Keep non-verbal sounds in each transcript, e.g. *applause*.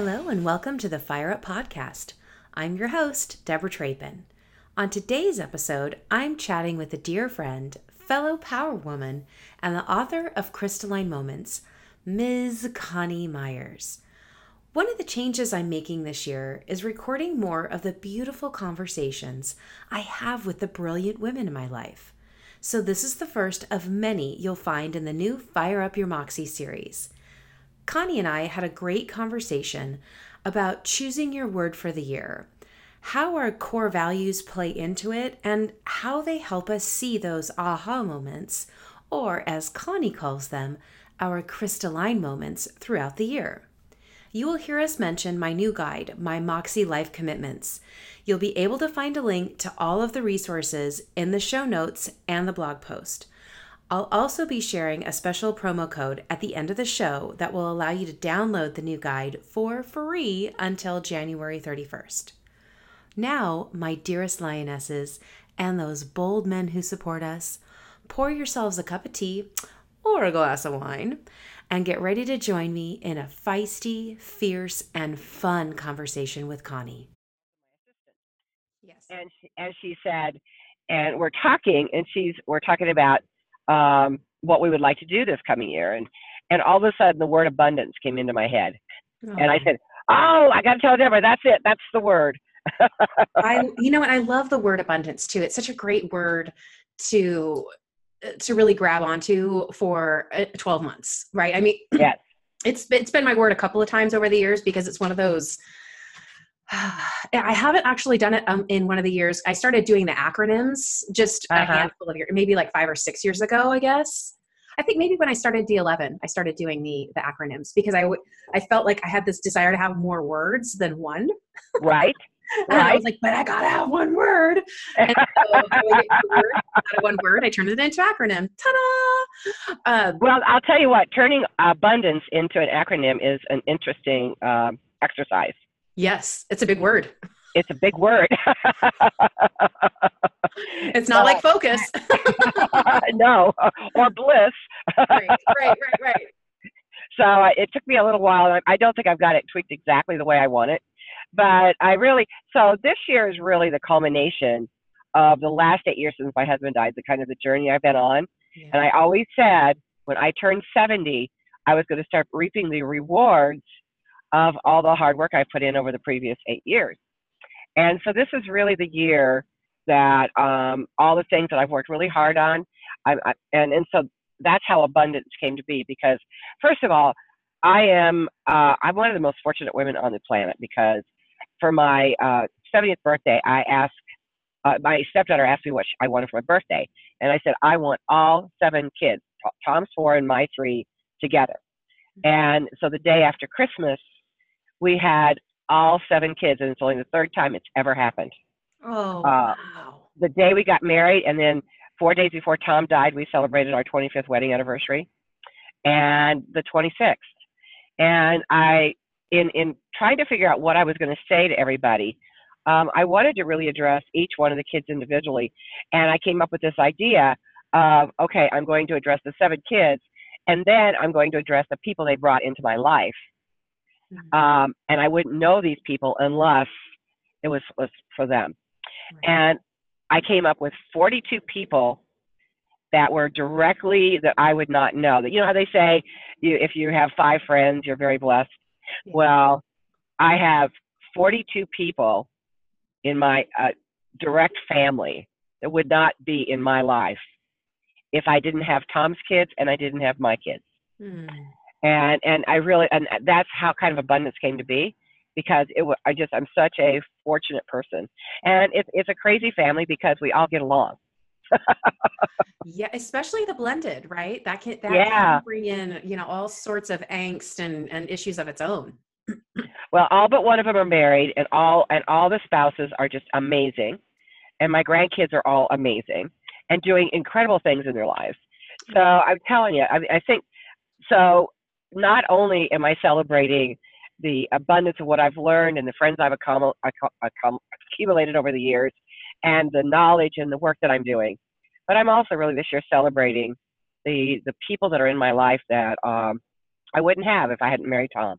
Hello, and welcome to the Fire Up Podcast. I'm your host, Deborah Trapin. On today's episode, I'm chatting with a dear friend, fellow power woman, and the author of Crystalline Moments, Ms. Connie Myers. One of the changes I'm making this year is recording more of the beautiful conversations I have with the brilliant women in my life. So, this is the first of many you'll find in the new Fire Up Your Moxie series. Connie and I had a great conversation about choosing your word for the year, how our core values play into it, and how they help us see those aha moments, or as Connie calls them, our crystalline moments throughout the year. You will hear us mention my new guide, My Moxie Life Commitments. You'll be able to find a link to all of the resources in the show notes and the blog post. I'll also be sharing a special promo code at the end of the show that will allow you to download the new guide for free until January 31st. Now, my dearest lionesses and those bold men who support us, pour yourselves a cup of tea or a glass of wine and get ready to join me in a feisty, fierce, and fun conversation with Connie. Yes. And she, as she said, and we're talking, and she's we're talking about um, what we would like to do this coming year. And, and all of a sudden, the word abundance came into my head. Oh. And I said, Oh, I got to tell Deborah, that's it. That's the word. *laughs* I, you know what? I love the word abundance too. It's such a great word to to really grab onto for uh, 12 months, right? I mean, yes. *clears throat* it's it's been my word a couple of times over the years because it's one of those *sighs* I haven't actually done it um, in one of the years. I started doing the acronyms just uh-huh. a handful of years, maybe like five or six years ago, I guess. I think maybe when I started D11, I started doing the the acronyms because I w- I felt like I had this desire to have more words than one. Right. *laughs* and right. I was like, but I gotta have one word. And so *laughs* word, out of one word, I turned it into acronym. Ta-da! Um, well, I'll tell you what, turning abundance into an acronym is an interesting um, exercise. Yes, it's a big word. It's a big word. *laughs* it's not uh, like focus. *laughs* no, or bliss. right, right, right, right. So uh, it took me a little while. I don't think I've got it tweaked exactly the way I want it, but I really. So this year is really the culmination of the last eight years since my husband died. The kind of the journey I've been on, yeah. and I always said when I turned seventy, I was going to start reaping the rewards of all the hard work I put in over the previous eight years. And so this is really the year that um, all the things that I've worked really hard on, I, I, and and so that's how abundance came to be. Because first of all, I am uh, I'm one of the most fortunate women on the planet because for my uh, 70th birthday, I asked uh, my stepdaughter asked me what I wanted for my birthday, and I said I want all seven kids, Tom's four and my three together. And so the day after Christmas, we had all seven kids, and it's only the third time it's ever happened. Oh, uh, wow. The day we got married, and then four days before Tom died, we celebrated our 25th wedding anniversary, and the 26th. And I, in in trying to figure out what I was going to say to everybody, um, I wanted to really address each one of the kids individually, and I came up with this idea of okay, I'm going to address the seven kids, and then I'm going to address the people they brought into my life Mm-hmm. Um, and I wouldn't know these people unless it was, was for them. Right. And I came up with 42 people that were directly that I would not know. That you know how they say, you, if you have five friends, you're very blessed. Yeah. Well, I have 42 people in my uh, direct family that would not be in my life if I didn't have Tom's kids and I didn't have my kids. Mm and and I really and that's how kind of abundance came to be because it was I just I'm such a fortunate person and it's it's a crazy family because we all get along. yeah, especially the blended, right? That can that yeah. can bring in you know all sorts of angst and and issues of its own. *clears throat* well, all but one of them are married, and all and all the spouses are just amazing, and my grandkids are all amazing and doing incredible things in their lives. So I'm telling you, I, I think so not only am I celebrating the abundance of what I've learned and the friends I've accumulated over the years and the knowledge and the work that I'm doing, but I'm also really this year celebrating the the people that are in my life that um, I wouldn't have if I hadn't married Tom.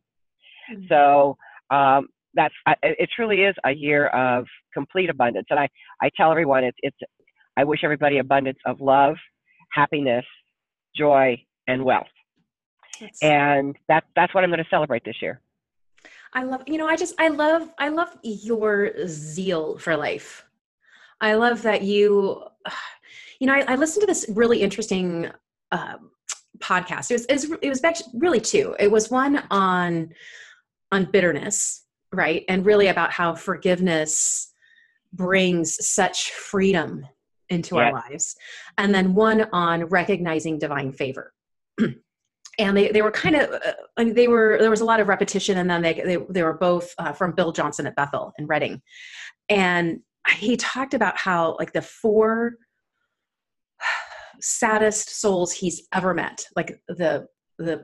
Mm-hmm. So um, that's it. Truly is a year of complete abundance, and I I tell everyone it's it's. I wish everybody abundance of love, happiness, joy, and wealth. That's, and that that's what I'm going to celebrate this year. I love you know I just I love I love your zeal for life. I love that you you know I, I listened to this really interesting uh, podcast. It was, it was it was actually really two. It was one on on bitterness, right, and really about how forgiveness brings such freedom into our lives, and then one on recognizing divine favor. *clears throat* and they, they were kind of uh, I mean, they were there was a lot of repetition and then they they, they were both uh, from bill johnson at bethel in Redding. And he talked about how like the four *sighs* saddest souls he's ever met like the the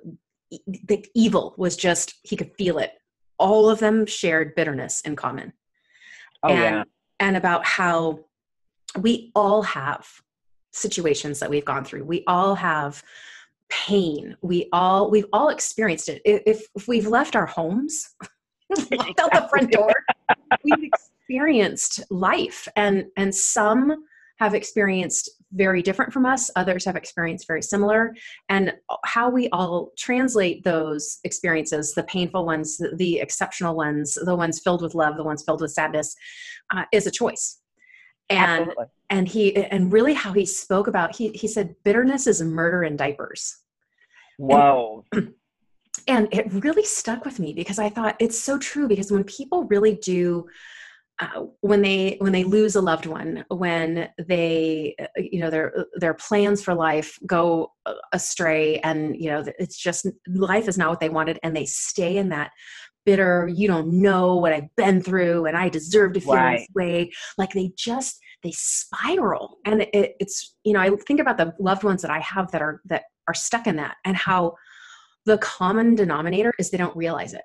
the evil was just he could feel it. All of them shared bitterness in common. Oh and, yeah. and about how we all have situations that we've gone through. We all have pain. We all we've all experienced it. If if we've left our homes *laughs* walked out the front door we've experienced life. And and some have experienced very different from us. Others have experienced very similar. And how we all translate those experiences the painful ones the, the exceptional ones the ones filled with love the ones filled with sadness uh, is a choice. And Absolutely. And he and really how he spoke about he he said bitterness is murder in diapers. Wow. and, *clears throat* and it really stuck with me because i thought it's so true because when people really do uh, when they when they lose a loved one when they uh, you know their their plans for life go astray and you know it's just life is not what they wanted and they stay in that bitter you don't know what i've been through and i deserve to feel right. this way. Like they just they spiral. And it, it's you know i think about the loved ones that i have that are that are stuck in that and how the common denominator is they don't realize it.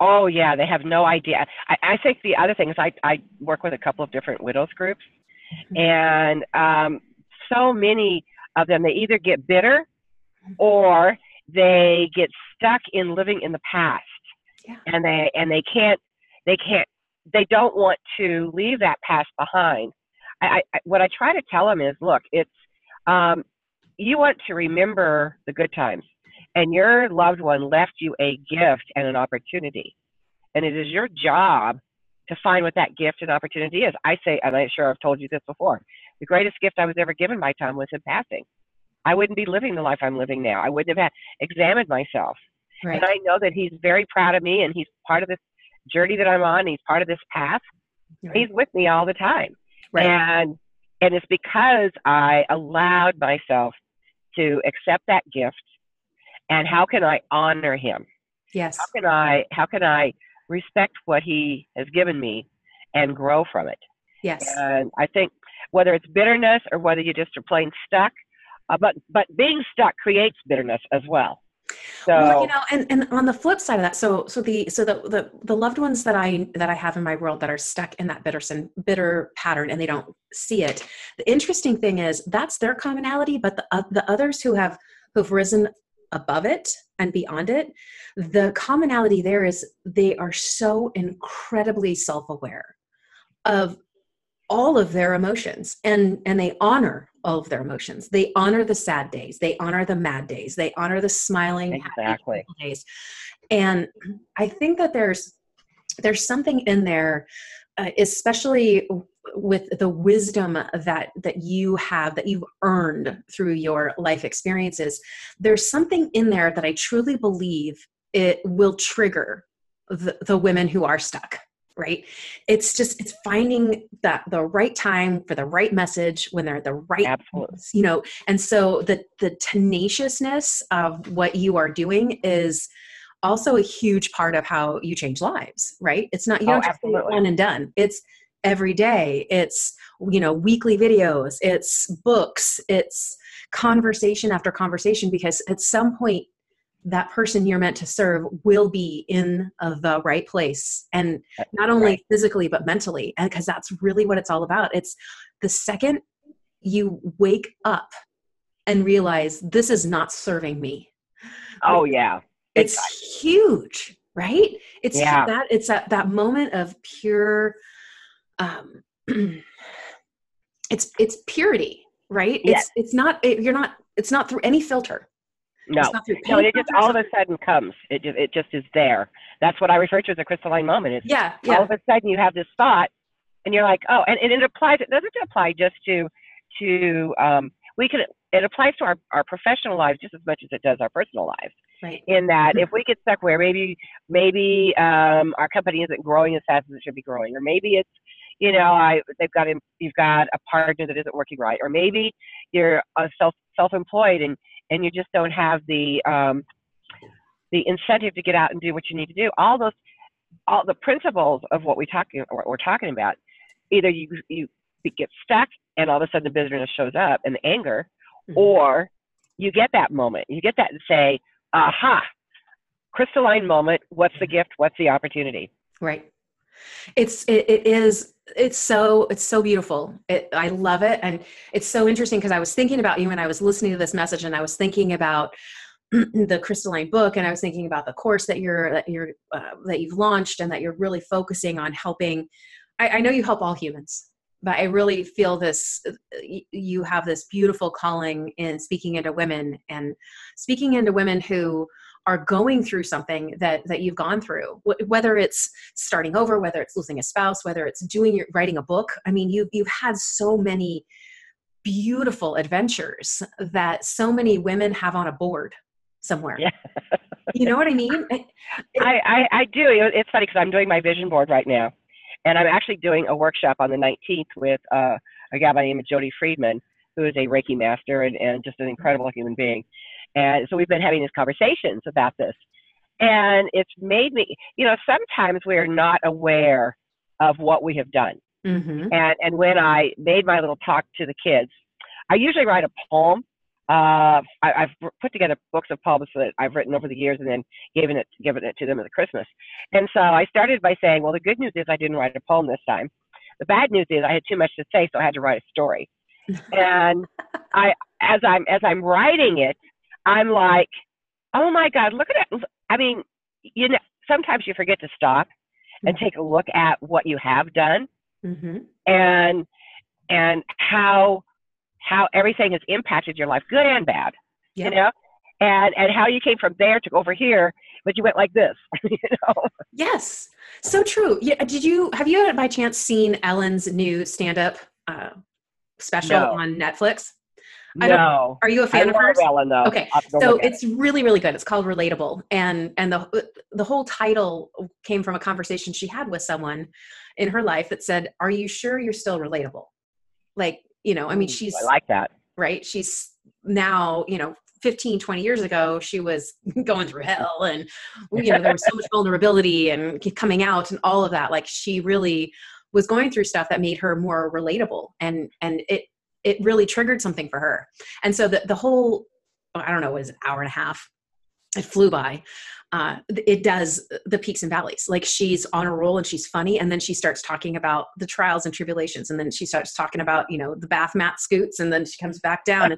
Oh yeah they have no idea. I, I think the other thing is I, I work with a couple of different widows groups mm-hmm. and um, so many of them they either get bitter or they get stuck in living in the past. Yeah. and they and they can't they can't they don't want to leave that past behind. I, I what I try to tell them is, look, it's um, you want to remember the good times, and your loved one left you a gift and an opportunity, and it is your job to find what that gift and opportunity is. I say, and I'm sure I've told you this before, the greatest gift I was ever given my time was in passing. I wouldn't be living the life I'm living now. I wouldn't have had, examined myself. Right. And I know that he's very proud of me and he's part of this journey that I'm on. He's part of this path. Right. He's with me all the time. Right. And and it's because I allowed myself to accept that gift and how can I honor him? Yes. How can I how can I respect what he has given me and grow from it? Yes. And I think whether it's bitterness or whether you just are plain stuck, uh, but but being stuck creates bitterness as well. So well, you know, and, and on the flip side of that, so so the so the, the the loved ones that I that I have in my world that are stuck in that bitter bitter pattern and they don't see it. The interesting thing is that's their commonality, but the uh, the others who have who've risen above it and beyond it, the commonality there is they are so incredibly self-aware of all of their emotions and and they honor all of their emotions. They honor the sad days. They honor the mad days. They honor the smiling exactly. days. And i think that there's there's something in there uh, especially with the wisdom that that you have that you've earned through your life experiences there's something in there that i truly believe it will trigger the, the women who are stuck right? It's just it's finding that the right time for the right message when they're at the right Absolutely. you know? And so the the tenaciousness of what you are doing is also a huge part of how you change lives right? It's not you oh, just one and done. It's every day. It's you know weekly videos. It's books. It's conversation after conversation because at some point that person you're meant to serve will be in the right place and not only right. physically but mentally and because that's really what it's all about it's the second you wake up and realize this is not serving me oh yeah it's, it's huge right? It's Yeah. that it's that that moment of pure um *clears throat* it's it's purity, right? Yes. It's it's not it, you're not it's not through any filter. No, It's not no, it just all of a sudden comes. It just it just is there. That's what I refer to as a crystalline moment. It's yeah, all of a sudden you have this thought, and you're like, oh, and, and it applies. It doesn't apply just to to um, we can. It applies to our, our professional lives just as much as it does our personal lives. Right. In that, if we get stuck where maybe maybe um, our company isn't growing as fast as it should be growing, or maybe it's you know I they've got you've got a partner that isn't working right, or maybe you're a self self employed and and you just don't have the um, the incentive to get out and do what you need to do. All those all the principles of what we talking what we're talking about. Either you you get stuck and all of a sudden the bitterness shows up and the anger, Mhm. or you get that moment. You get that and say, "Aha, crystalline moment. What's the gift? What's the opportunity?" Right. It's it, it is it's so it's so beautiful. It, I love it, and it's so interesting because I was thinking about you when I was listening to this message, and I was thinking about *clears throat* the crystalline book, and I was thinking about the course that you're that you're uh, that you've launched, and that you're really focusing on helping. I, I know you help all humans, but I really feel this. uh, You have this beautiful calling in speaking into women and speaking into women who are going through something that that you've gone through Wh- whether it's starting over whether it's losing a spouse whether it's doing your writing a book i mean you you've had so many beautiful adventures that so many women have on a board somewhere Yeah. you know what i mean *laughs* It- I, I, I do. It's funny because I'm doing my vision board right now, and I'm actually doing a workshop on the 19th with uh, a guy by the name of Jody Friedman, who is a Reiki master and, and just an incredible human being. And so we've been having these conversations about this, and it's made me, you know, sometimes we're not aware of what we have done. Mhm. And and when I made my little talk to the kids, I usually write a poem. Uh, I, I've put together books of poems that I've written over the years, and then given it given it to them at Christmas. And so I started by saying, well, the good news is I didn't write a poem this time. The bad news is I had too much to say, so I had to write a story. *laughs* and I, as I'm as I'm writing it, I'm like, oh my God, look at it. I mean, you know, sometimes you forget to stop and take a look at what you have done Mhm. and and how how everything has impacted your life, good and bad. Yep. You know, and and how you came from there to over here, but you went like this. *laughs* you know, yes so true yeah did you have you by chance seen ellen's new stand-up uh, special No. on netflix I no. are you a fan of love hers Ellen though. Okay, so it's really really good it's called relatable and and the the whole title came from a conversation she had with someone in her life that said are you sure you're still relatable like you know i mean she's I like that. right she's now you know 15 20 years ago she was *laughs* going through hell and you know there was so much *laughs* vulnerability and coming out and all of that like she really was going through stuff that made her more relatable and and it it really triggered something for her. And so the the whole i don't know it was an hour and a half it flew by. Uh, it does the peaks and valleys. Like she's on a roll and she's funny and then she starts talking about the trials and tribulations and then she starts talking about you know the bath mat scoots and then she comes back down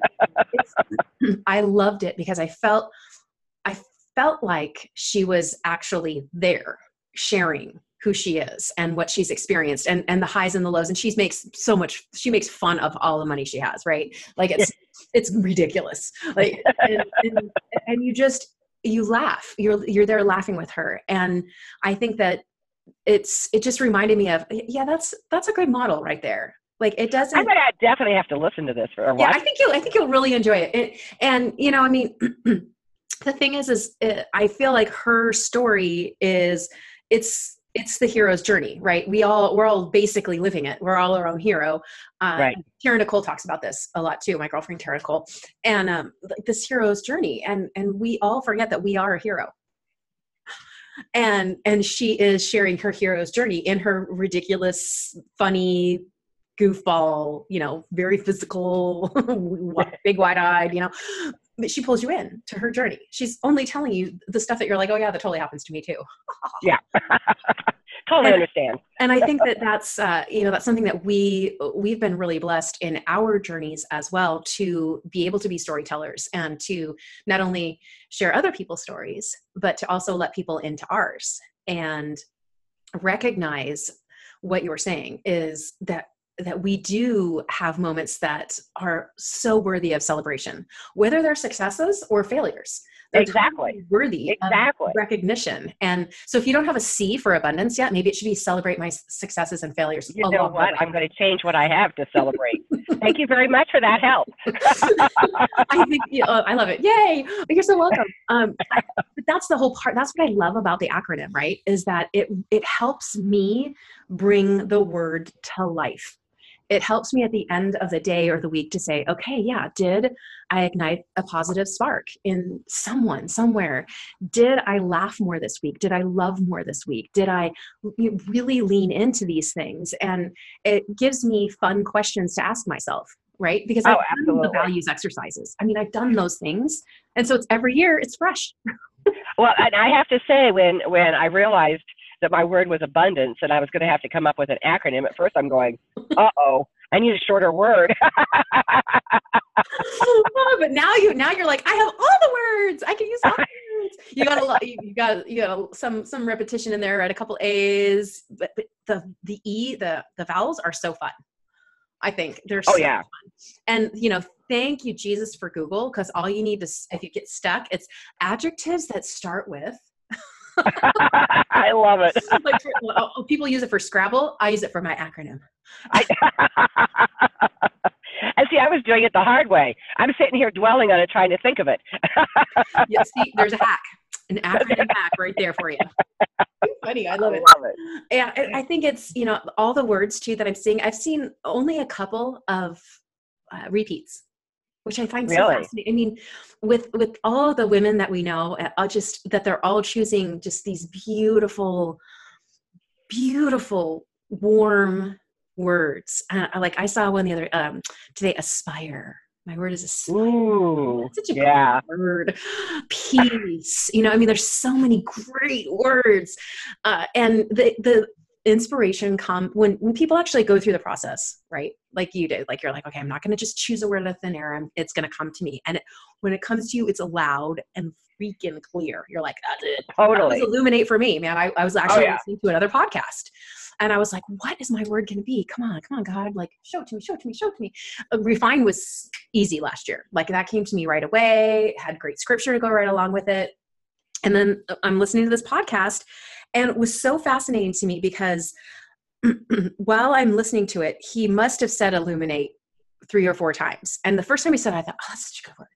*laughs* i loved it because i felt i felt like she was actually there sharing who she is and what she's experienced and and the highs and the lows. And she makes so much she makes fun of all the money she has right? Like it's it's ridiculous. Like and, and, and you just you laugh. You're you're there laughing with her. And i think that it's it just reminded me of yeah that's that's a good model right there. Like it doesn't I'm gonna definitely have to listen to this or yeah i think you'll i think you'll really enjoy it. And, and you know i mean *clears throat* the thing is is uh, i feel like her story is it's it's the hero's journey right? We all we're all basically living it. We're all our own hero. Uh, Right. Tara Nicole talks about this a lot too my girlfriend Tara Nicole. And um like this hero's journey and and we all forget that we are a hero. And and she is sharing her hero's journey in her ridiculous funny goofball you know very physical *laughs* big wide-eyed you know but she pulls you in to her journey she's only telling you the stuff that you're like oh yeah that totally happens to me too *laughs* yeah. *laughs* totally and, understand. and I think that that's uh, you know that's something that we we've been really blessed in our journeys as well to be able to be storytellers and to not only share other people's stories but to also let people into ours and recognize what you were saying is that that we do have moments that are so worthy of celebration whether they're successes or failures. They're exactly. worthy exactly. recognition. And so if you don't have a c for abundance yet maybe it should be celebrate my successes and failures you know what? i'm going to change what i have to celebrate. *laughs* Thank you very much for that help. *laughs* I think you know, i love it. Yay! You're so welcome. Um, but that's the whole part that's what i love about the acronym right? Is that it it helps me bring the word to life it helps me at the end of the day or the week to say, okay, yeah, did I ignite a positive spark in someone somewhere? Did I laugh more this week? Did I love more this week? Did I really lean into these things? And it gives me fun questions to ask myself right? Because oh, I've absolutely. done the values exercises. I mean, I've done those things, and so it's every year it's fresh. well, and I have to say, when when I realized that my word was abundance and I was going to have to come up with an acronym. At first, I'm going, uh oh, I need a shorter word. *laughs* oh, but now you now you're like, I have all the words. I can use all the *laughs* words. You got a lot. You got you got some some repetition in there. Right, a couple A's, but, but the the E the the vowels are so fun. I think they're oh so yeah, fun. and you know, thank you Jesus for Google because all you need to if you get stuck, it's adjectives that start with *laughs* I love it. *laughs* like for, well, oh, people use it for Scrabble. I use it for my acronym. I, *laughs* and see, I was doing it the hard way. I'm sitting here dwelling on it, trying to think of it. yeah, see, there's a hack, an acronym hack right there for you. Funny, I love it. I love it. Yeah, I think it's you know all the words too that I'm seeing. I've seen only a couple of uh, repeats which I find really? so fascinating. I mean, with with all the women that we know, uh, just that they're all choosing just these beautiful, beautiful, warm words. Uh, like I saw one the other um, today. Aspire. My word is aspire. Ooh, such a yeah. word. Peace. You know, I mean, there's so many great words, uh, and the the inspiration come when when people actually go through the process right? Like you did like you're like okay i'm not going to just choose a word out of thin air it's going to come to me. And it, when it comes to you it's loud and freaking clear. You're like that's it totally. that illuminate for me man. I, I was actually oh, yeah. listening to another podcast and i was like what is my word going to be? Come on come on god like show it to me show it to me show it to me. Uh, refine was easy last year. Like that came to me right away had great scripture to go right along with it. And then uh, i'm listening to this podcast and it was so fascinating to me because *clears throat* while I'm listening to it, he must have said illuminate three or four times. And the first time he said it, I thought, oh, that's such a good word.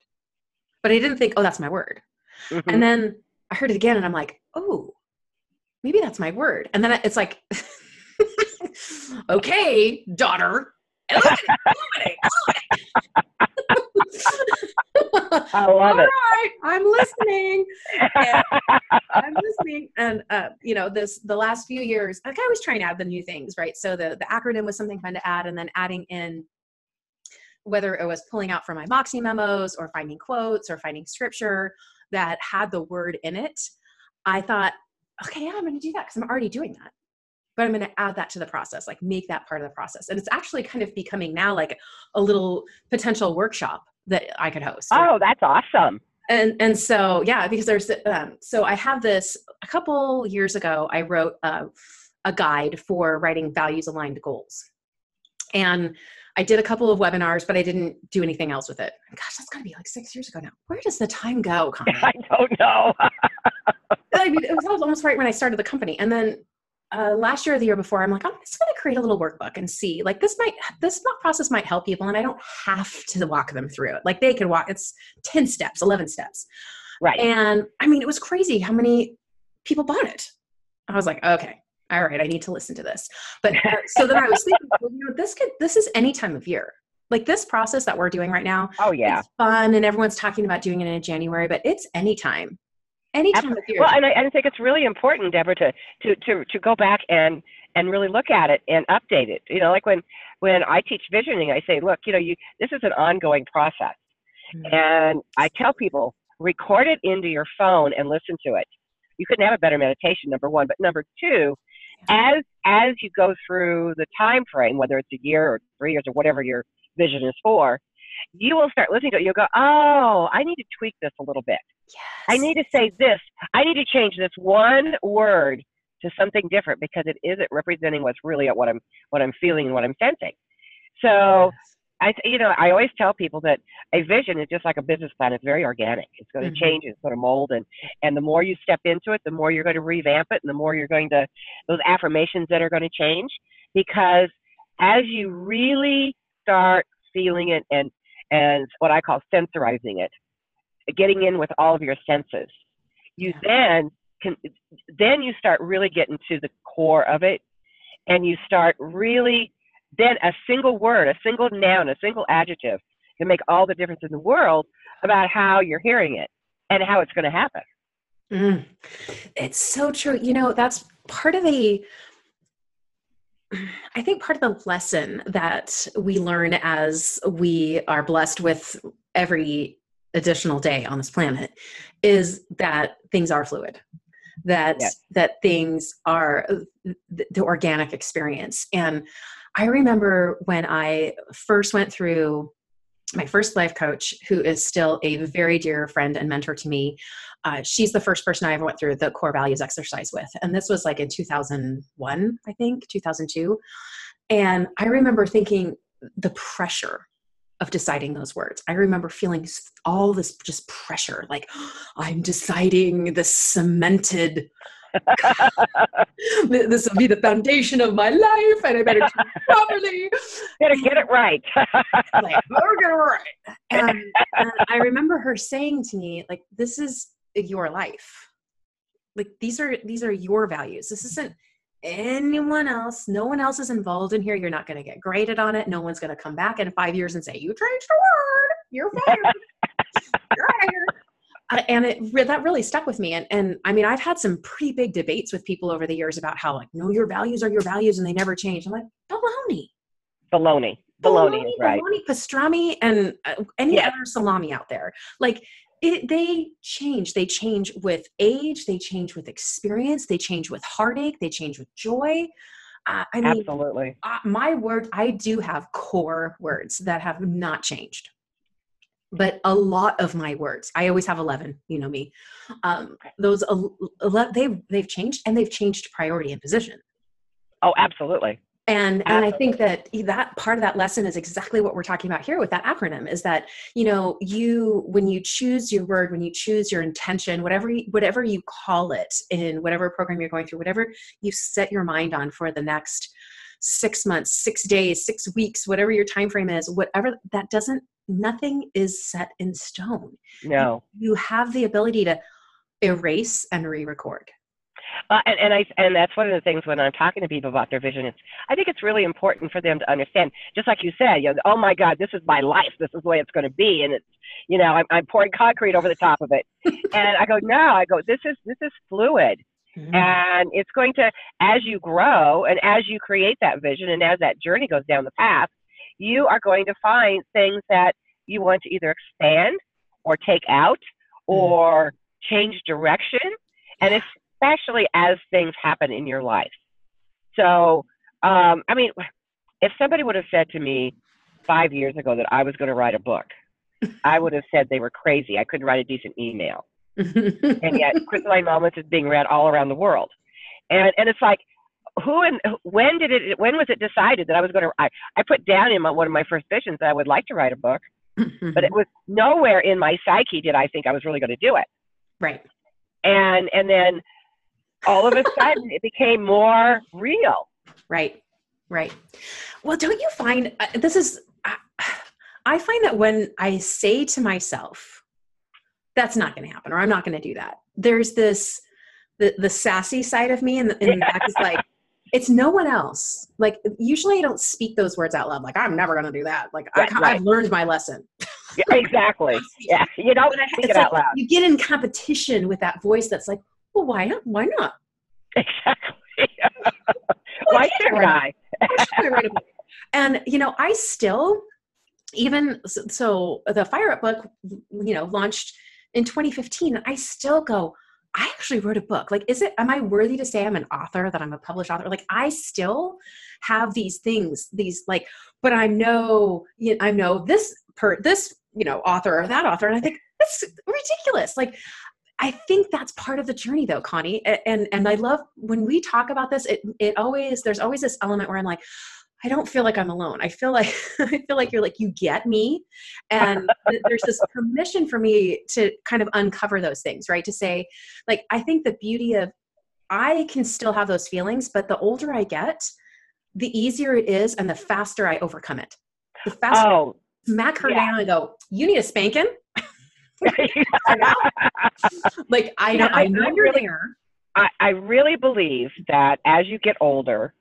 But I didn't think, oh, that's my word. Mm-hmm. And then I heard it again and I'm like, oh, maybe that's my word. And then it's like, *laughs* okay, daughter, illuminate, illuminate, illuminate. *laughs* *laughs* I love it. Right, I'm listening. *laughs* I'm listening. And uh, you know, this the last few years, like I was trying to add the new things, right? So the the acronym was something fun to add, and then adding in whether it was pulling out from my Moxie memos or finding quotes or finding scripture that had the word in it. I thought, okay, yeah, I'm going to do that because I'm already doing that but I'm going to add that to the process, like make that part of the process. And it's actually kind of becoming now like a little potential workshop that I could host. Oh, that's awesome. And and so yeah, because there's um, so I have this a couple years ago. I wrote a, a guide for writing values aligned goals, and I did a couple of webinars, but I didn't do anything else with it. Gosh, that's gonna be like six years ago now. Where does the time go? *laughs* Connie? I don't know. *laughs* I mean, it was almost right when I started the company, and then uh, last year or the year before, I'm like, I'm just going to create a little workbook and see. Like this might, this process might help people, and I don't have to walk them through it. Like they can walk. It's ten steps, eleven steps. Right. And I mean, it was crazy how many people bought it. I was like, okay, all right, I need to listen to this. But uh, *laughs* so then I was thinking, well, you know, this could, this is any time of year. Like this process that we're doing right now. Oh yeah, it's fun, and everyone's talking about doing it in January, but it's of year. Well, and I, I think it's really important, Deborah, to, to, to, to go back and, and really look at it and update it. You know, like when, when I teach visioning, I say, look, you know, you, this is an ongoing process. Mm-hmm. And I tell people, record it into your phone and listen to it. You couldn't have a better meditation, number one. But number two, as as you go through the time frame, whether it's a year or three years or whatever your vision is for, you will start listening to it. You'll go, oh, I need to tweak this a little bit. Yes. I need to say this. I need to change this one word to something different because it isn't representing what's really what I'm what I'm feeling and what I'm sensing. So I you know I always tell people that a vision is just like a business plan. It's very organic. It's going to Mhm. change. It's going to mold, and and the more you step into it, the more you're going to revamp it, and the more you're going to those affirmations that are going to change because as you really start feeling it and and what I call sensorizing it, getting in with all of your senses, you then can then you start really getting to the core of it, and you start really then a single word, a single noun, a single adjective can make all the difference in the world about how you're hearing it and how it's going to happen. Mm. It's so true. You know, that's part of the I think part of the lesson that we learn as we are blessed with every additional day on this planet is that things are fluid. That Yes. that things are the, the organic experience. And I remember when I first went through my first life coach, who is still a very dear friend and mentor to me, uh, she's the first person I ever went through the core values exercise with. And this was like in 2001, I think, 2002. And I remember thinking the pressure of deciding those words. I remember feeling all this just pressure like, *gasps* I'm deciding this cemented, this will be the foundation of my life, and I better do it properly. *laughs* Get it, get it right. *laughs* like, "We're gonna write." And, and I remember her saying to me, like, this is your life. Like these are these are your values. This isn't anyone else. No one else is involved in here. You're not gonna get graded on it. No one's gonna come back in five years and say, You changed the word. You're fired. *laughs* You're out of here. Uh, and it that really stuck with me and and i mean i've had some pretty big debates with people over the years about how like no your values are your values and they never change i'm like baloney Baloney. Baloney is right. bologna, pastrami, and uh, any Yes. other salami out there. Like it, they change. They change with age. They change with experience. They change with heartache. They change with joy. Uh, I mean, Absolutely. uh, my word, I do have core words that have not changed. But a lot of my words, I always have eleven. You know me. Um, those el- ele- they've they've changed, and they've changed priority and position Oh, absolutely. and and i think that that part of that lesson is exactly what we're talking about here with that acronym is that you know you when you choose your word when you choose your intention whatever you, whatever you call it in whatever program you're going through whatever you set your mind on for the next six months six days six weeks whatever your time frame is whatever that doesn't nothing is set in stone No. you have the ability to erase and re-record Uh, and, and I and that's one of the things when I'm talking to people about their vision. It's I think it's really important for them to understand. Just like you said, you know, oh my God, this is my life. This is the way it's going to be, and it's you know I'm, I'm pouring concrete over the top of it. *laughs* and I go no, I go this is this is fluid, and it's going to as you grow and as you create that vision and as that journey goes down the path, you are going to find things that you want to either expand or take out or change direction, and especially as things happen in your life. So, um, I mean, if somebody would have said to me five years ago that I was going to write a book, I would have said they were crazy. I couldn't write a decent email. And yet, Crystalline Moments is being read all around the world. And, and it's like, who and when did it, when was it decided that I was going to, I, I put down in my, one of my first visions that I would like to write a book, *laughs* but it was nowhere in my psyche did I think I was really going to do it. right And, and then all of a sudden it became more real. Right, right. Well, don't you find uh, this is, I, I find that when I say to myself, that's not going to happen, or I'm not going to do that, there's this, the, the sassy side of me, and, is like, *laughs* it's no one else. Like, usually I don't speak those words out loud. Like, I'm never going to do that. Like, Right, I, right. I've learned my lesson. Yeah, exactly. *laughs* Yeah. You don't I- speak it out like loud. You get in competition with that voice that's like, well, why not? Why not? Exactly. *laughs* Why shouldn't I? I write a book. and you know i still even so, so the fire up book you know launched in 2015 i still go I actually wrote a book. Like, is it, am I worthy to say I'm an author, that I'm a published author? Like, I still have these things, these like, but I know, you know, I know this per this, you know, author or that author. And I think that's ridiculous. Like, I think that's part of the journey though, Connie. And, and I love when we talk about this, it, it always, there's always this element where I'm like, I don't feel like I'm alone. I feel like *laughs* I feel like you're like you get me, and *laughs* there's this permission for me to kind of uncover those things, right? To say, like, I think the beauty of I can still have those feelings, but the older I get, the easier it is, and the faster I overcome it. The faster oh, *laughs* I smack her yeah. down and go, "You need a spanking." like I know, I know you're there. I, I really believe that as you get older,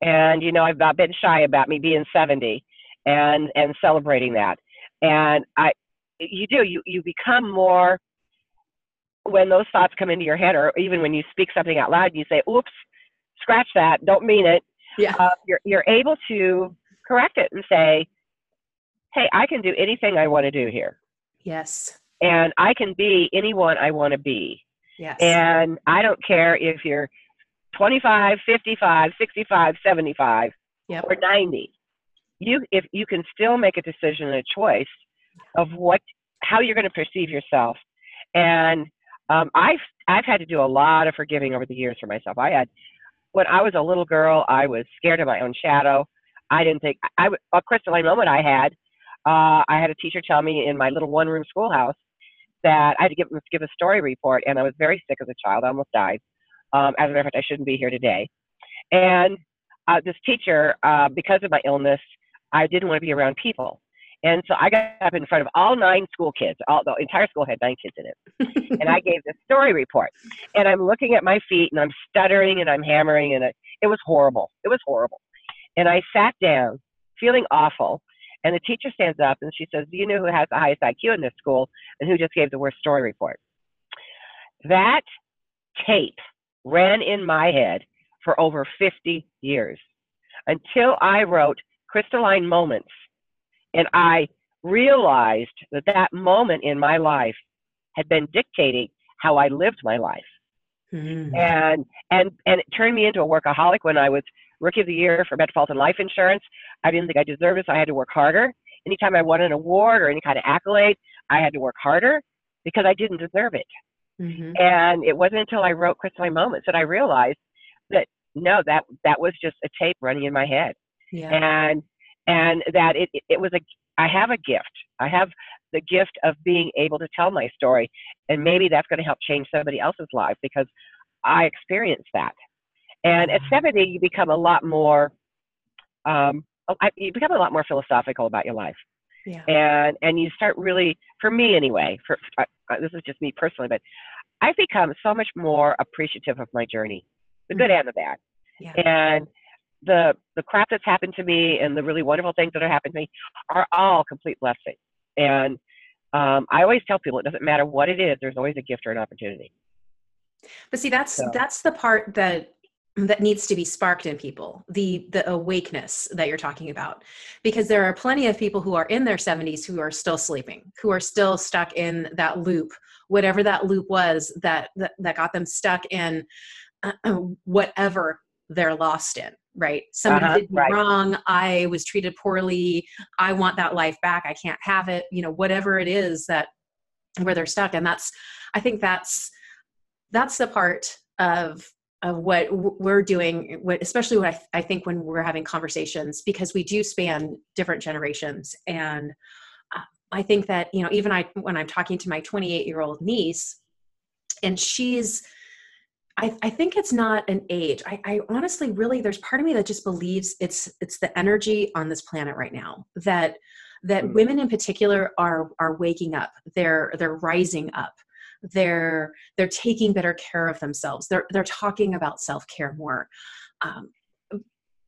and you know I've not been shy about me being 70 and and celebrating that. And I, you do you you become more when those thoughts come into your head, or even when you speak something out loud, you say, "Oops, scratch that, don't mean it." Yeah, uh, you're you're able to correct it and say, "Hey, I can do anything I want to do here." Yes. And I can be anyone I want to be. Yes. And I don't care if you're 25, 55, 65, 75, yep. or 90. You, if you can still make a decision and a choice of what, how you're going to perceive yourself. And um, I've, I've had to do a lot of forgiving over the years for myself. I had, when I was a little girl, I was scared of my own shadow. I didn't think, I, a crystalline moment I had, uh, I had a teacher tell me in my little one room schoolhouse that I had to give, give a story report, and I was very sick as a child. I almost died. Um, as a matter of fact, I shouldn't be here today. And uh, this teacher, uh, because of my illness, I didn't want to be around people. And so I got up in front of all nine school kids. All, the entire school had nine kids in it. *laughs* and I gave this story report. And I'm looking at my feet and I'm stuttering and I'm hammering and it, it was horrible. It was horrible. And I sat down feeling awful. And the teacher stands up and she says, Do you know who has the highest IQ in this school and who just gave the worst story report? That tape ran in my head for over 50 years until I wrote Crystalline Moments. And I realized that that moment in my life had been dictating how I lived my life. Mm. And and and it turned me into a workaholic when I was rookie of the year for Metropolitan Life Insurance. I didn't think I deserved it, so I had to work harder. Anytime I won an award or any kind of accolade, I had to work harder because I didn't deserve it. Mm-hmm. And it wasn't until I wrote Crystalline Moments that I realized that no, that that was just a tape running in my head. Yeah. And and that it it was a I have a gift. I have the gift of being able to tell my story, and maybe that's going to help change somebody else's life because I experienced that. And at 70, you become a lot more, um, you become a lot more philosophical about your life. Yeah. And and you start really, for me anyway, for uh, this is just me personally, but I've become so much more appreciative of my journey, the good mm-hmm. and the bad. Yeah. And the the crap that's happened to me and the really wonderful things that have happened to me are all complete blessings. And um, I always tell people it doesn't matter what it is, there's always a gift or an opportunity. But see, that's so. that's the part that that needs to be sparked in people the the awakeness that you're talking about. Because there are plenty of people who are in their 70s who are still sleeping who are still stuck in that loop whatever that loop was that that, that got them stuck in uh, *clears throat* whatever they're lost in right? Somebody uh-huh, did me right. wrong. I was treated poorly. I want that life back. I can't have it. You know whatever it is that where they're stuck. And that's i think that's that's the part of of what we're doing what, especially what I, th- I, think when we're having conversations because we do span different generations. And uh, i think that you know even i when i'm talking to my 28 year old niece and she's I, I think it's not an age. I, I honestly really there's part of me that just believes it's it's the energy on this planet right now that that mm. women in particular are are waking up. They're they're rising up they're they're taking better care of themselves. They're they're talking about self-care more. Um,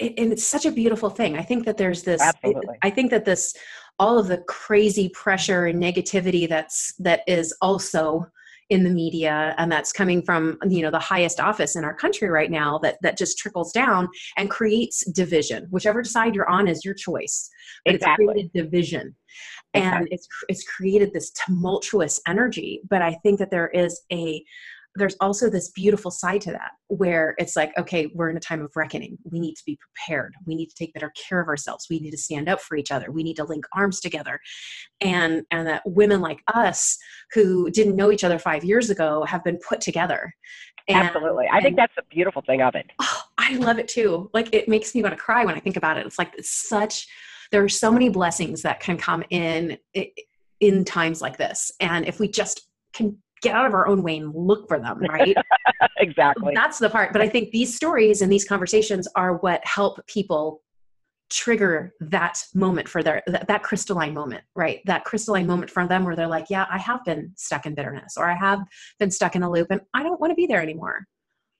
and it's such a beautiful thing. I think that there's this Absolutely. i think that this all of the crazy pressure and negativity that's that is also in the media and that's coming from you know the highest office in our country right now that that just trickles down and creates division. Whichever side you're on is your choice but exactly. it's created division and it's it's created this tumultuous energy but i think that there is a there's also this beautiful side to that where it's like okay we're in a time of reckoning. We need to be prepared. We need to take better care of ourselves. We need to stand up for each other. We need to link arms together. And and that women like us who didn't know each other five years ago have been put together. And, absolutely. I think that's the beautiful thing of it. Oh, i love it too. Like it makes me want to cry when i think about it. It's like it's such there are so many blessings that can come in in times like this and if we just can get out of our own way and look for them, right? *laughs* exactly. That's the part. But I think these stories and these conversations are what help people trigger that moment for their that, that, crystalline moment right that crystalline moment for them where they're like yeah i have been stuck in bitterness or i have been stuck in a loop and i don't want to be there anymore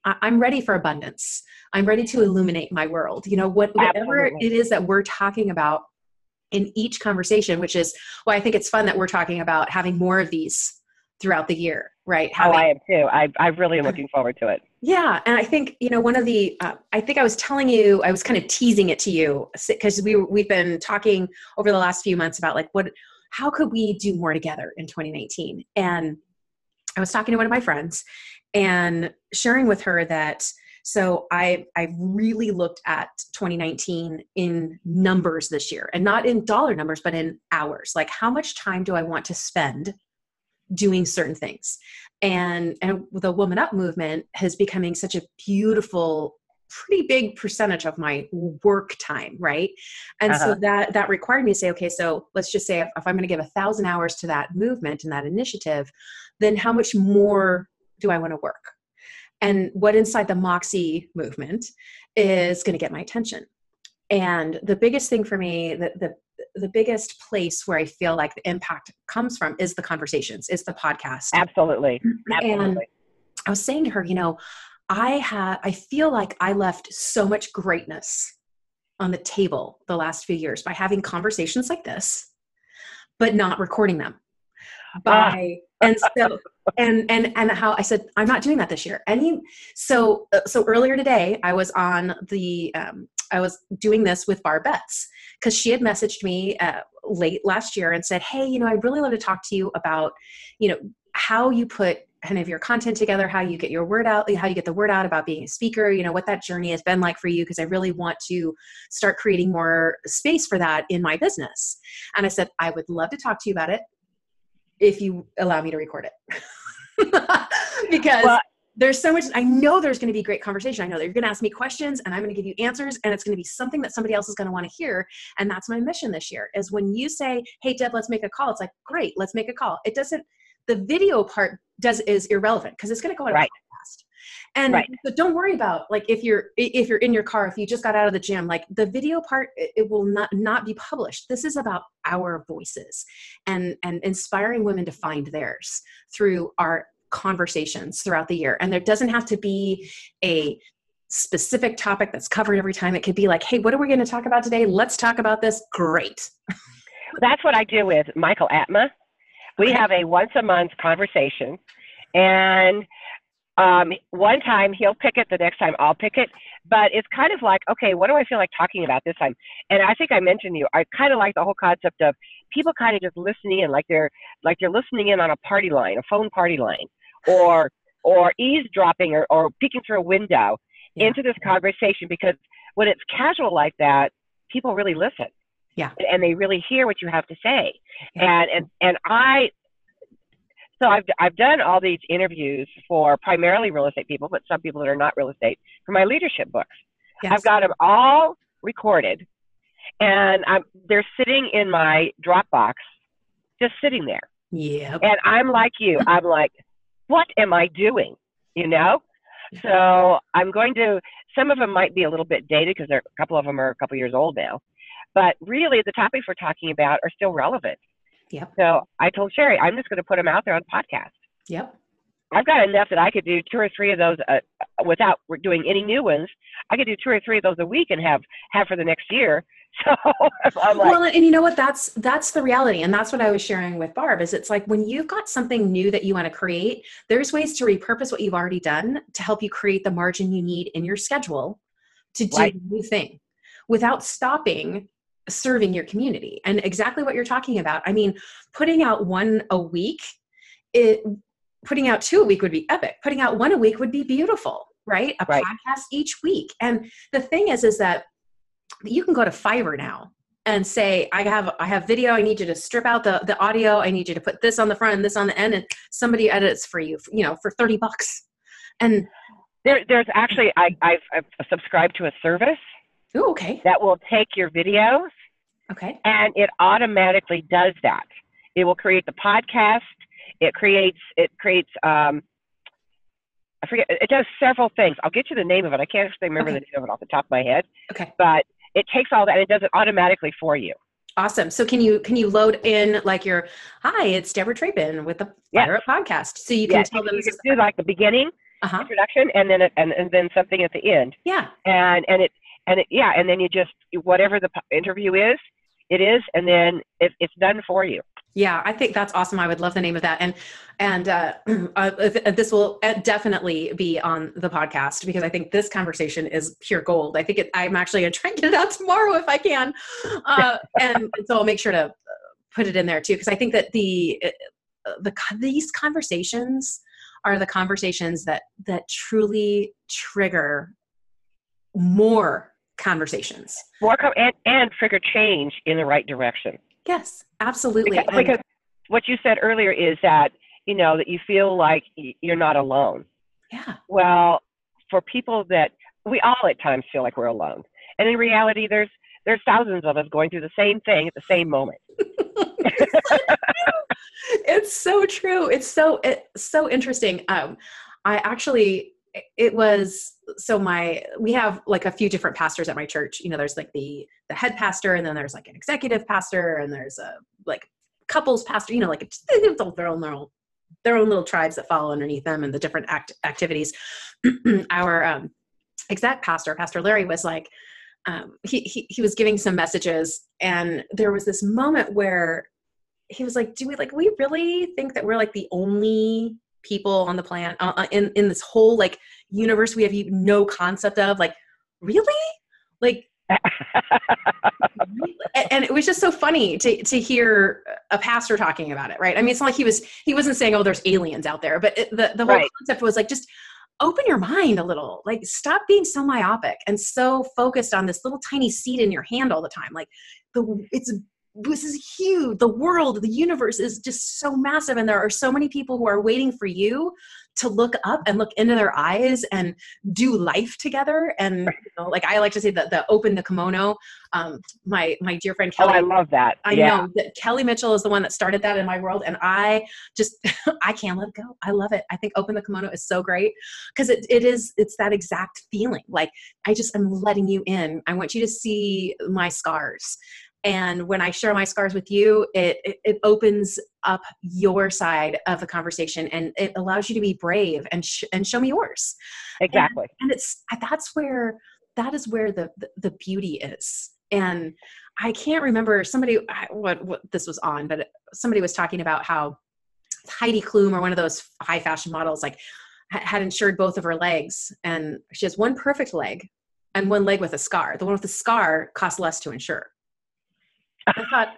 i'm ready for abundance i'm ready to illuminate my world you know what, whatever Absolutely. it is that we're talking about in each conversation which is why i think it's fun that we're talking about having more of these throughout the year, right? Having, oh, I am too. I, I really am looking forward to it. Yeah. And I think, you know, one of the, uh, I think I was telling you, I was kind of teasing it to you because we, we've been talking over the last few months about like what, how could we do more together in 2019? And I was talking to one of my friends and sharing with her that so I I really looked at 2019 in numbers this year and not in dollar numbers but in hours. Like how much time do I want to spend doing certain things and and the woman up movement has becoming such a beautiful pretty big percentage of my work time right and uh-huh. so that that required me to say okay so let's just say if, if i'm going to give a thousand hours to that movement and that initiative then how much more do i want to work and what inside the moxie movement is going to get my attention and the biggest thing for me the, the the biggest place where I feel like the impact comes from is the conversations, is the podcast. Absolutely. Absolutely. And I was saying to her, you know, I have I feel like I left so much greatness on the table the last few years by having conversations like this, but not recording them. Ah. By and so and and and how I said I'm not doing that this year. Any so uh, so earlier today I was on the um, I was doing this with Barb Betts because she had messaged me uh, late last year and said, "Hey, you know, I'd really love to talk to you about, you know, how you put kind of your content together, how you get your word out, how you get the word out about being a speaker, you know, what that journey has been like for you, because I really want to start creating more space for that in my business. And I said, I would love to talk to you about it if you allow me to record it. *laughs* because well, there's so much i know there's going to be great conversation i know that you're going to ask me questions and i'm going to give you answers and it's going to be something that somebody else is going to want to hear and that's my mission this year is when you say hey deb let's make a call it's like great let's make a call it doesn't the video part does is irrelevant because it's going to go on right. And right. but don't worry about like if you're if you're in your car if you just got out of the gym like the video part it, will not not be published this is about our voices and and inspiring women to find theirs through our conversations throughout the year. And there doesn't have to be a specific topic that's covered every time. It could be like, hey, what are we going to talk about today? Let's talk about this. Great. That's what I do with Michael Atma. We have a once a month conversation. And um, one time he'll pick it, the next time I'll pick it. But it's kind of like, okay, what do I feel like talking about this time? And I think I mentioned you. I kind of like the whole concept of people kind of just listening in, like they're like they're listening in on a party line, a phone party line or or eavesdropping or, or peeking through a window yeah. into this conversation because when it's casual like that, people really listen. Yeah. And they really hear what you have to say. Yeah. And and and I so I've I've done all these interviews for primarily real estate people, but some people that are not real estate for my leadership books. Yes. I've got them all recorded, and I'm they're sitting in my Dropbox, just sitting there. Yeah. And I'm like you. *laughs* I'm like, what am I doing? You know? So I'm going to, some of them might be a little bit dated because a couple of them are a couple years old now. But really, the topics we're talking about are still relevant. Yep. So I told Sherry, I'm just going to put them out there on podcast. Yep. I've got enough that I could do two or three of those uh, without doing any new ones. I could do two or three of those a week and have have for the next year. *laughs* So like, well, and you know what? That's that's the reality, and that's what I was sharing with Barb. Is it's like when you've got something new that you want to create, there's ways to repurpose what you've already done to help you create the margin you need in your schedule to do right. a new thing without stopping serving your community. And exactly what you're talking about. I mean, putting out one a week, it putting out two a week would be epic. Putting out one a week would be beautiful, right? A Right. podcast each week. And the thing is, is that you can go to Fiverr now and say, I have I have video. I need you to strip out the the audio. I need you to put this on the front and this on the end, and somebody edits for you, you know, for thirty bucks. And There, there's actually I, I've, I've subscribed to a service oh, okay, that will take your videos okay, and it automatically does that. It will create the podcast. It creates it creates um, I forget it does several things. I'll get you the name of it. I can't actually remember Okay. the name of it off the top of my head, okay. but it takes all that and it does it automatically for you. Awesome. So can you can you load in like your hi, it's Deborah Trapin with the Yes. Fire Up podcast. So you can Yeah, tell them you can do like the beginning uh-huh. introduction and then it, and, and then something at the end. Yeah. and and it and it, yeah, and then you just whatever the interview is, it is, and then it, it's done for you. Yeah, I think that's awesome. I would love the name of that, and and uh, *clears throat* uh, this will uh, definitely be on the podcast because I think this conversation is pure gold. I think it, I'm actually going to try and get it out tomorrow if I can, uh, and so I'll make sure to uh, put it in there too because I think that the uh, the these conversations are the conversations that that truly trigger more conversations. More com- and and trigger change in the right direction. Yes, absolutely. Because, And- because what you said earlier is that you know that you feel like you're not alone. yeah. Well, for people that we all at times feel like we're alone, and in reality, there's there's thousands of us going through the same thing at the same moment. *laughs* *laughs* it's so true it's so it's so interesting um i actually it was so my we have like a few different pastors at my church. You know there's like the the head pastor and then there's like an executive pastor and there's a like couples pastor you know like their own their own their own little tribes that follow underneath them and the different act activities. *clears throat* Our um exec pastor pastor larry was like um, he, he he was giving some messages and there was this moment where he was like do we like we really think that we're like the only people on the planet uh, uh, in in this whole like universe we have no concept of like really like *laughs* and, and it was just so funny to to hear a pastor talking about it right i mean it's not like he was he wasn't saying oh there's aliens out there but it, the the whole Right. concept was like just open your mind a little like stop being so myopic and so focused on this little tiny seed in your hand all the time like the it's this is huge the world the universe is just so massive and there are so many people who are waiting for you to look up and look into their eyes and do life together and you know, like i like to say that the open the kimono um, my my dear friend oh, kelly I love that. I yeah. know that Kelly Mitchell is the one that started that in my world, and I just *laughs* I can't let it go. I love it. I think Open the Kimono is so great because it, it is it's that exact feeling. Like I just am letting you in. I want you to see my scars, and when I share my scars with you, it it, it opens up your side of the conversation, and it allows you to be brave and sh- and show me yours. Exactly. and it's that's where that is where the the, the beauty is. And i can't remember somebody I- what what this was on but somebody was talking about how heidi klum or one of those high fashion models like had insured both of her legs and she has one perfect leg and one leg with a scar. The one with the scar costs less to insure i thought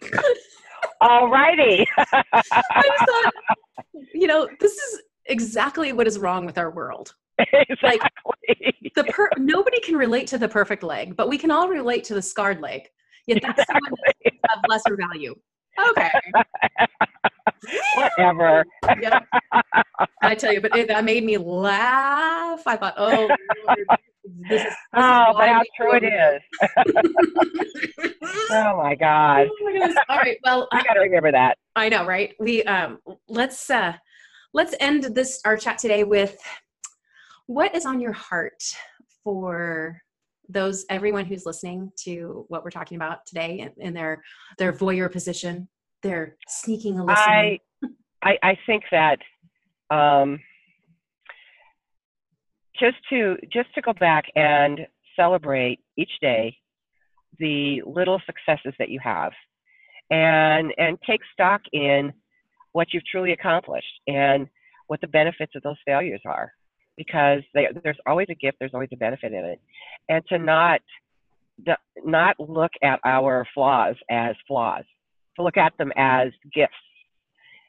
*laughs* All righty. I just thought, you know, this is exactly what is wrong with our world. exactly. the per- nobody can relate to the perfect leg, but we can all relate to the scarred leg. Yet that's someone that's of lesser value. Okay. *laughs* Whatever. Yeah. I tell you, but it, that made me laugh. I thought, oh, Lord, this is. This Oh, but how true it is. Oh my God. Oh my. All right. Well, I got to remember that. I know, right? We um let's uh let's end this our chat today with what is on your heart for those everyone who's listening to what we're talking about today in, in their their voyeur position, their sneaking a. I, *laughs* I, I think that um, just to just to go back and celebrate each day the little successes that you have, and and take stock in what you've truly accomplished and what the benefits of those failures are, because they, there's always a gift, there's always a benefit in it, and to not not look at our flaws as flaws, to look at them as gifts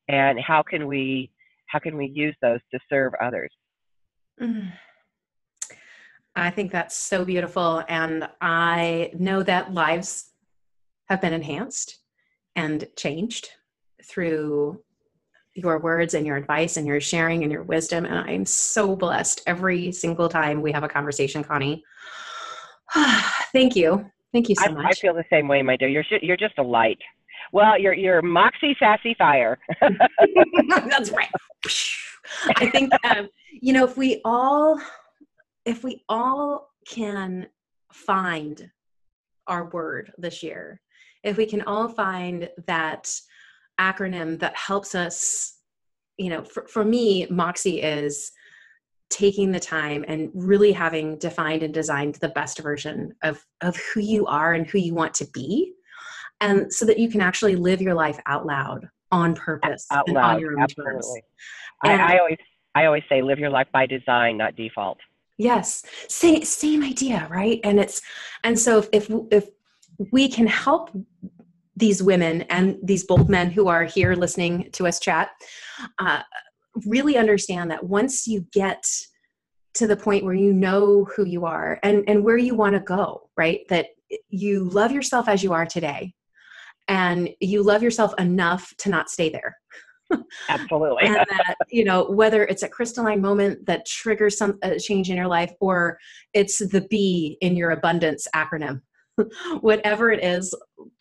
and how can we how can we use those to serve others? Mm. I think that's so beautiful. And I know that lives have been enhanced and changed through your words and your advice and your sharing and your wisdom. And I'm so blessed every single time we have a conversation, Connie. *sighs* Thank you. Thank you so I, much. I feel the same way, my dear. You're you're just a light. Well, you're you're Moxie Sassy Fire. *laughs* *laughs* That's right. I think um, you know if we all if we all can find our word this year, if we can all find that acronym that helps us, you know, for, for me, Moxie is taking the time and really having defined and designed the best version of, of who you are and who you want to be. And so that you can actually live your life out loud on purpose out and loud, on your own absolutely. terms. I, I always I always say live your life by design, not default. Yes, same same idea, right? And it's and so if if, if we can help these women and these bold men who are here listening to us chat, uh, really understand that once you get to the point where you know who you are and and where you want to go, right? That you love yourself as you are today, and you love yourself enough to not stay there Absolutely. and that you know whether it's a crystalline moment that triggers some a change in your life or it's the b in your abundance acronym *laughs* whatever it is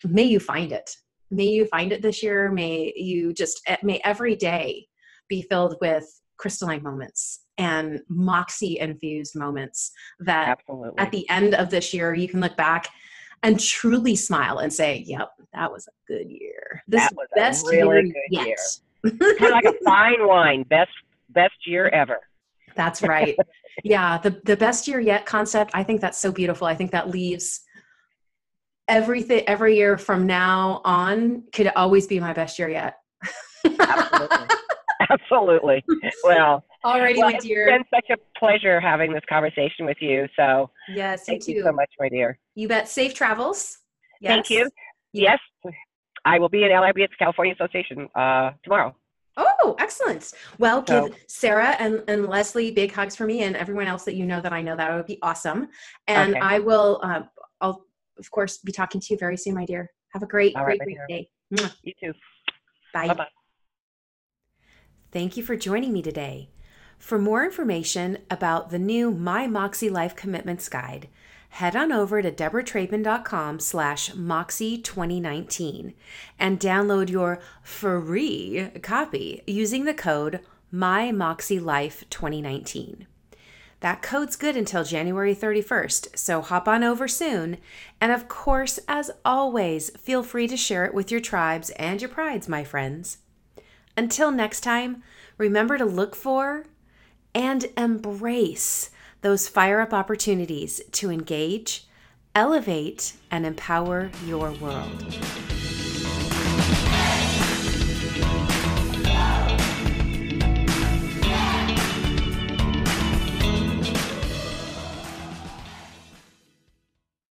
may you find it may you find it this year may you just eh, may every day be filled with crystalline moments and moxie infused moments that Absolutely. at the end of this year you can look back and truly smile and say yep that was a good year this That was a best really year good yet year. *laughs* kind of like a fine wine, best best year ever. That's right. yeah, the the best year yet concept. I think that's so beautiful. I think that leaves everything every year from now on could always be my best year yet. Absolutely. Absolutely. *laughs* Well, Alrighty, well my It's been such a pleasure having this conversation with you. So yes, you thank too. you so much, my dear. You bet. Safe travels. Thank you. Yeah. Yes, I will be in LIB at the California Association uh, tomorrow. Oh, excellent. Well, So- give Sarah and, and Leslie big hugs for me and everyone else that you know that I know that would be awesome. And Okay. I will, uh, I'll of course be talking to you very soon, my dear. Have a great, All great, right, great day. You too. Bye. Bye bye. Thank you for joining me today. For more information about the new My Moxie Life Commitments Guide, head on over to deborahtrapen.com slash moxie2019 and download your free copy using the code MyMoxieLife2019. That code's good until January 31st, so hop on over soon. And of course, as always, feel free to share it with your tribes and your prides, my friends. Until next time, remember to look for and embrace those fire up opportunities to engage, elevate, and empower your world.